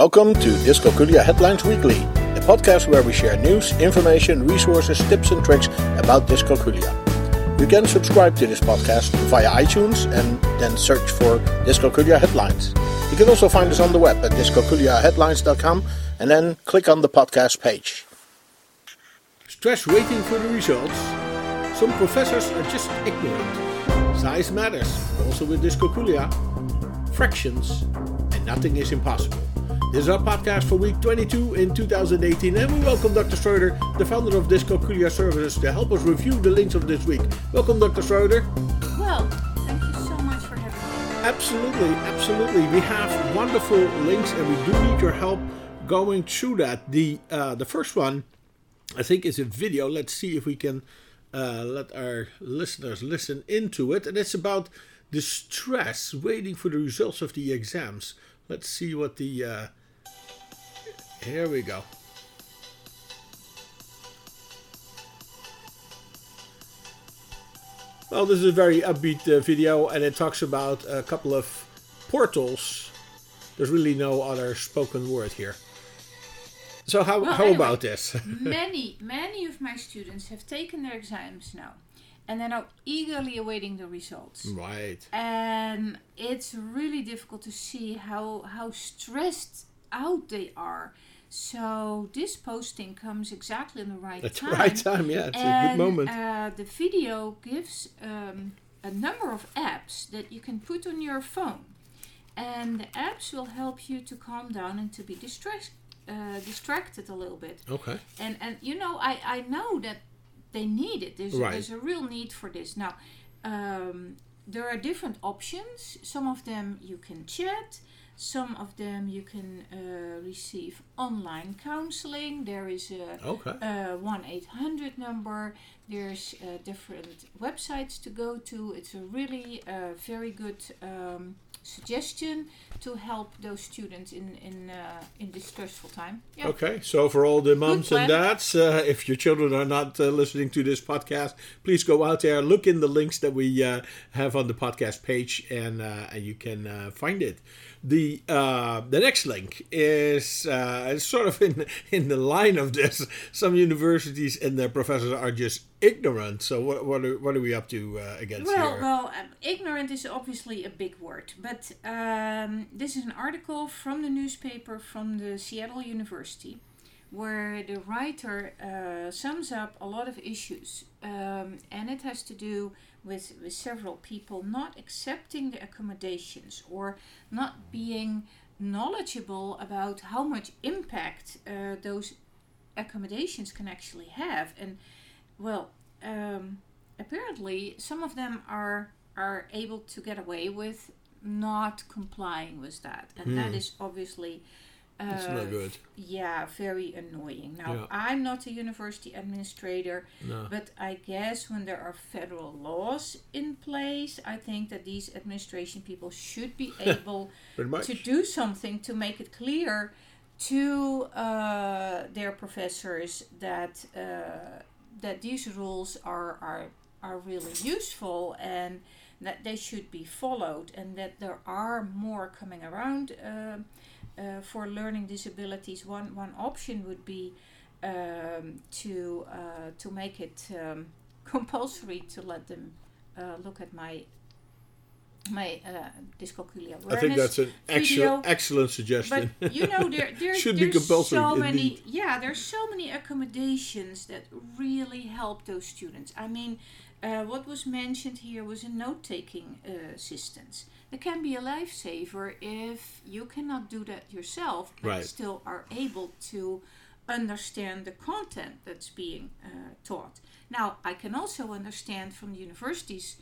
Welcome to Dyscalculia Headlines Weekly, a podcast where we share news, information, resources, tips, and tricks about dyscalculia. You can subscribe to this podcast via iTunes and then search for Dyscalculia Headlines. You can also find us on the web at dyscalculiaheadlines.com and then click on the podcast page. Stress waiting for the results. Some professors are just ignorant. Size matters, also with dyscalculia. Fractions, and nothing is impossible. This is our podcast for week 22 in 2018, and we welcome Dr. Schroeder, the founder of Dyscalculia Services, to help us review the links of this week. Welcome, Dr. Schroeder. Well, thank you so much for having me. Absolutely, absolutely. We have wonderful links, and we do need your help going through that. The uh, the first one, I think, is a video. Let's see if we can uh, let our listeners listen into it, and it's about the stress waiting for the results of the exams. Let's see what the uh, here we go. Well, this is a very upbeat uh, video, and it talks about a couple of portals. There's really no other spoken word here. So how, Well, how anyway, about this? many, many of my students have taken their exams now, and they're now eagerly awaiting the results. right. And it's really difficult to see how how stressed out they are. So this posting comes exactly in the right At the time. right time, yeah. It's a good and moment. Uh, the video gives um, a number of apps that you can put on your phone, and the apps will help you to calm down and to be distressed, uh, distracted a little bit. Okay. And and you know, I I know that they need it. There's Right. there's a real need for this now. Um, there are different options. Some of them you can chat. Some of them you can uh, receive online counseling. There is a Okay. uh, 1 800 number. There's uh, different websites to go to. It's a really uh, very good um, suggestion to help those students in in uh, in this stressful time. Yeah. Okay, so for all the moms and dads, uh, if your children are not uh, listening to this podcast, please go out there, look in the links that we uh, have on the podcast page, and uh, and you can uh, find it. The uh, the next link is uh, sort of in in the line of this. Some universities and their professors are just ignorant. So what what are, what are we up to uh, against Well, here? well, um, ignorant is obviously a big word, but um, this is an article from the newspaper from the Seattle University, where the writer uh, sums up a lot of issues, um, and it has to do with, with several people not accepting the accommodations or not being knowledgeable about how much impact uh, those accommodations can actually have, and well. Um, apparently some of them are are able to get away with not complying with that and that Hmm. is obviously uh, That's not good. yeah very annoying now Yeah. i'm not a university administrator No. but i guess when there are federal laws in place i think that these administration people should be able to do something to make it clear to uh, their professors that uh, that these rules are, are are really useful and that they should be followed and that there are more coming around uh, uh, for learning disabilities. One one option would be um, to uh, to make it um, compulsory to let them uh, look at my my uh, dyscalculia awareness I think that's an excellent excellent suggestion. but you know, there, there Should be there's compulsory, so many. indeed. Yeah, there's so many accommodations that really help those students. I mean, uh, what was mentioned here was a note-taking uh, assistance. That can be a lifesaver if you cannot do that yourself, but Right. still are able to understand the content that's being uh, taught. Now, I can also understand from the university's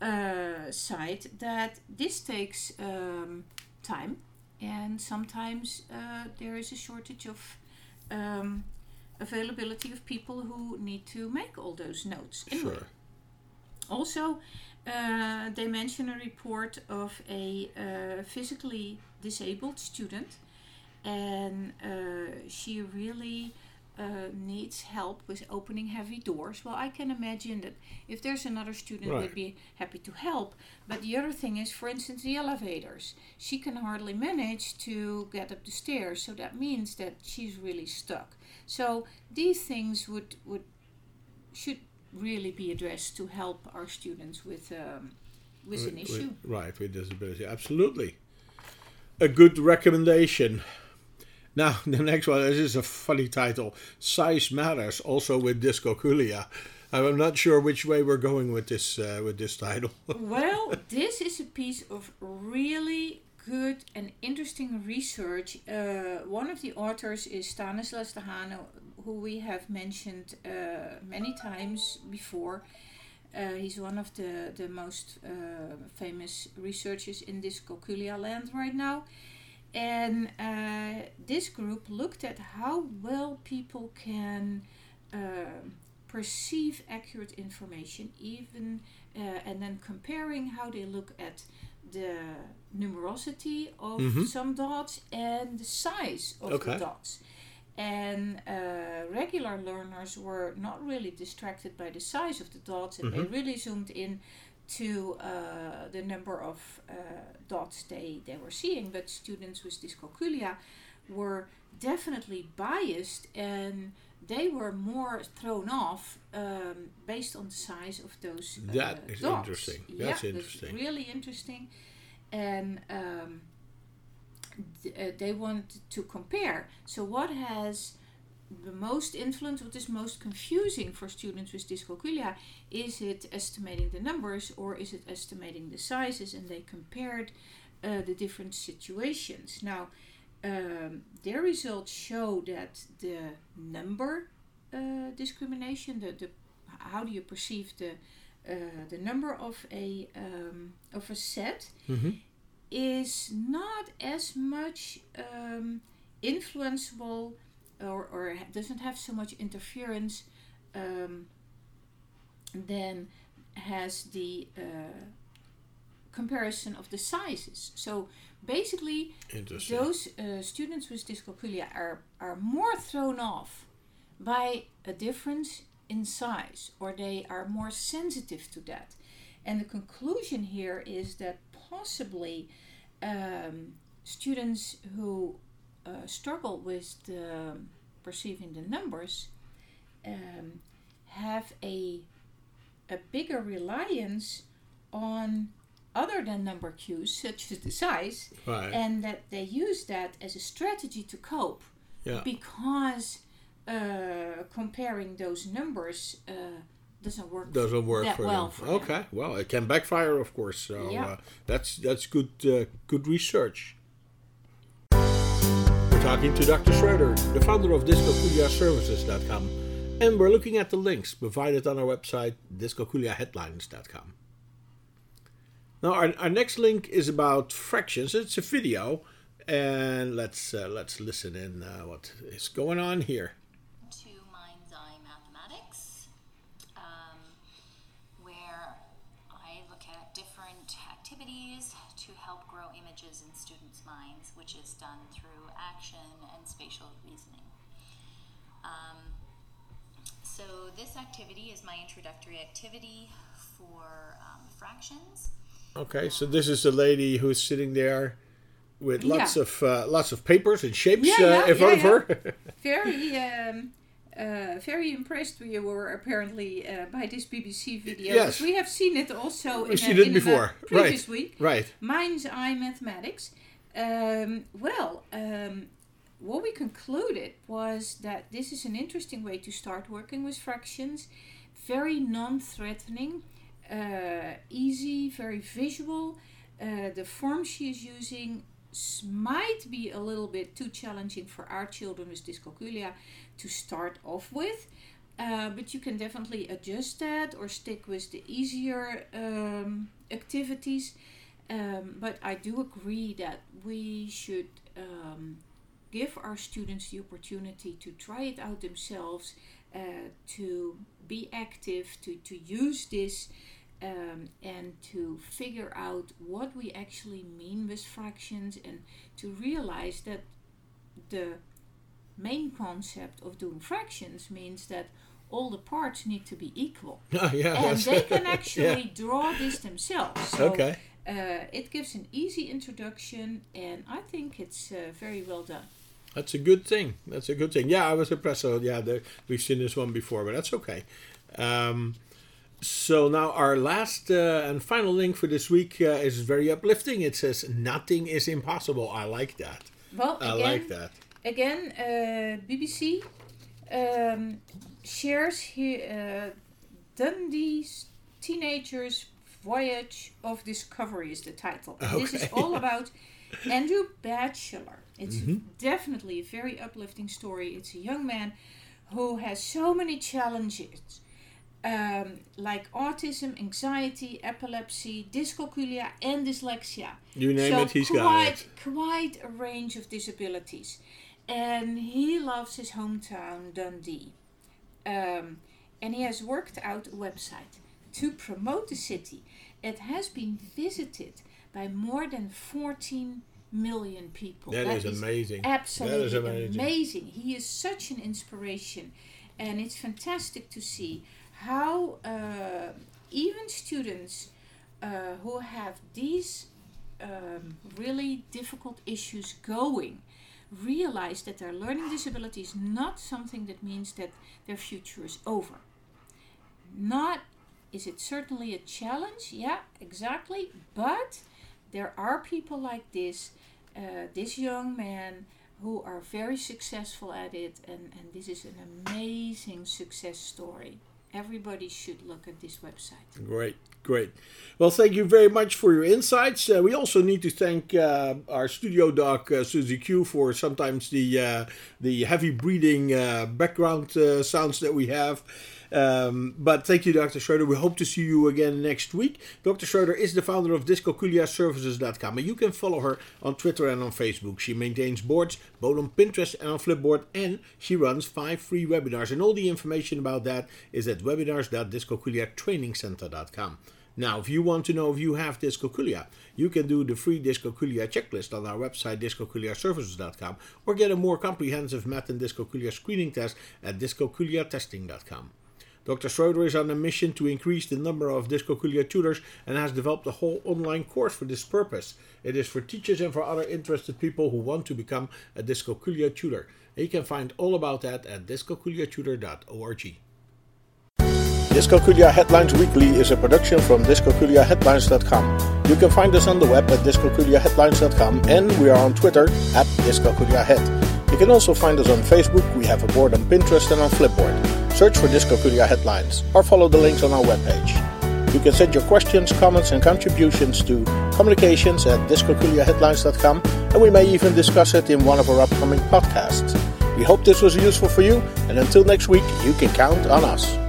uh, side that this takes um, time and sometimes uh, there is a shortage of um, availability of people who need to make all those notes. Anyway, Sure. also, uh, they mention a report of a uh, physically disabled student, and uh, she really uh, needs help with opening heavy doors. Well, I can imagine that if there's another student, Right. would be happy to help. But the other thing is, for instance, the elevators. She can hardly manage to get up the stairs, so that means that she's really stuck. So these things would would should really be addressed to help our students with um, with an issue. with- right, with disability. Absolutely. A good recommendation. Now, the next one, this is a funny title Size Matters, also with Dyscalculia. I'm not sure which way we're going with this uh, with this title. well, this is a piece of really good and interesting research. Uh, one of the authors is Stanislas Dehaene, who we have mentioned uh, many times before. Uh, he's one of the, the most uh, famous researchers in dyscalculia land right now. And uh, this group looked at how well people can um perceive accurate information, even uh, and then comparing how they look at the numerosity of Mhm. some dots and the size of Okay. the dots. And uh, regular learners were not really distracted by the size of the dots, and they Mhm. really zoomed in to uh, the number of uh, dots they, they were seeing. But students with dyscalculia were definitely biased and they were more thrown off um, based on the size of those uh, That is dots. interesting. Yeah, That's interesting. really interesting. And um, th- uh, they want to compare. So, what has the most influence, what is most confusing for students with dyscalculia? Is it estimating the numbers or is it estimating the sizes? And they compared uh, the different situations. Now, um, their results show that the number uh, discrimination, the, the how do you perceive the uh, the number of a um, of a set hmm is not as much um, influenceable or, or doesn't have so much interference um, than has the uh, comparison of the sizes. So basically, those uh, students with dyscalculia are, are more thrown off by a difference in size or they are more sensitive to that. And the conclusion here is that possibly um, students who uh, struggle with the perceiving the numbers um, have a, a bigger reliance on other than number cues, such as the size, right. and that they use that as a strategy to cope yeah. because uh, comparing those numbers uh, doesn't work Doesn't work that for well for them. okay. Well, it can backfire, of course. So Yeah. uh, that's that's good uh, good research. We're talking to Dr. Schroeder, the founder of dyscalculiaservices.com, and we're looking at the links provided on our website, dyscalculiaheadlines.com. Now, our, our next link is about fractions. It's a video, and let's uh, let's listen in uh, what is going on here. to Mind's Eye Mathematics, um, where I look at different activities to help grow images in students' minds, which is done through action and spatial reasoning. Um, so, this activity is my introductory activity for um, fractions. Okay, so this is the lady who's sitting there with lots Yeah. of uh, lots of papers and shapes Yeah, uh, in front yeah, of her. very um, uh, very impressed we were apparently uh, by this BBC video. Yes. We have seen it also in, We've a, seen it in before. a previous Right. week. right. Mind's Eye Mathematics. Um, well, um, what we concluded was that this is an interesting way to start working with fractions. Very non threatening, uh, easy, very visual. Uh, the form she is using might be a little bit too challenging for our children with dyscalculia to start off with. Uh, but you can definitely adjust that or stick with the easier um, activities. Um, but I do agree that we should um, give our students the opportunity to try it out themselves, uh, to be active, to, to use this, um, and to figure out what we actually mean with fractions, and to realize that the main concept of doing fractions means that all the parts need to be equal. Oh, yeah, and they can actually yeah. draw this themselves. So Okay. uh, it gives an easy introduction, and I think it's uh, very well done. That's a good thing. That's a good thing. Yeah, I was impressed. So yeah, the, we've seen this one before, but that's okay. Um, so now our last uh, and final link for this week uh, is very uplifting. It says nothing is impossible. I like that. Well, I again, like that. again, uh, BBC um, shares here uh, Dundee's teenagers' voyage of discovery is the title. And This is all about Andrew Batchelor. It's definitely a very uplifting story. It's a young man who has so many challenges. Um, like autism, anxiety, epilepsy, dyscalculia, and dyslexia. You name so it, he's quite, got it. quite a range of disabilities. And he loves his hometown, Dundee. Um, and he has worked out a website to promote the city. It has been visited by more than 14 million people. That is amazing. That is Absolutely amazing. amazing. He is such an inspiration. And it's fantastic to see how uh, even students uh, who have these um, really difficult issues going realize that their learning disability is not something that means that their future is over. Not is it certainly a challenge? Yeah, exactly. But there are people like this, uh, this young man, who are very successful at it, and, and this is an amazing success story. Everybody should look at this website. Great, great. Well, thank you very much for your insights. Uh, we also need to thank uh, our studio doc uh, Suzy Q for sometimes the uh, the heavy breathing uh, background uh, sounds that we have. Um, but thank you, Dr. Schroeder. We hope to see you again next week. Dr. Schroeder is the founder of DyscalculiaServices.com, and you can follow her on Twitter and on Facebook. She maintains boards both on Pinterest and on Flipboard, and she runs five free webinars. And all the information about that is at webinars.dyscalculiatrainingcenter.com. Now, if you want to know if you have dyscalculia, you can do the free dyscalculia checklist on our website, dyscalculiaservices.com, or get a more comprehensive math and dyscalculia screening test at dyscalculiatesting.com. Dr. Schroeder is on a mission to increase the number of dyscalculia tutors and has developed a whole online course for this purpose. It is for teachers and for other interested people who want to become a dyscalculia tutor. You can find all about that at dyscalculiatutor.org. Dyscalculia Headlines Weekly is a production from dyscalculiaheadlines.com. You can find us on the web at dyscalculiaheadlines.com and we are on Twitter at dyscalculiahead. You can also find us on Facebook, we have a board on Pinterest and on Flipboard. Search for Dyscalculia Headlines or follow the links on our webpage. You can send your questions, comments and contributions to communications at dyscalculiaheadlines.com and we may even discuss it in one of our upcoming podcasts. We hope this was useful for you and until next week you can count on us.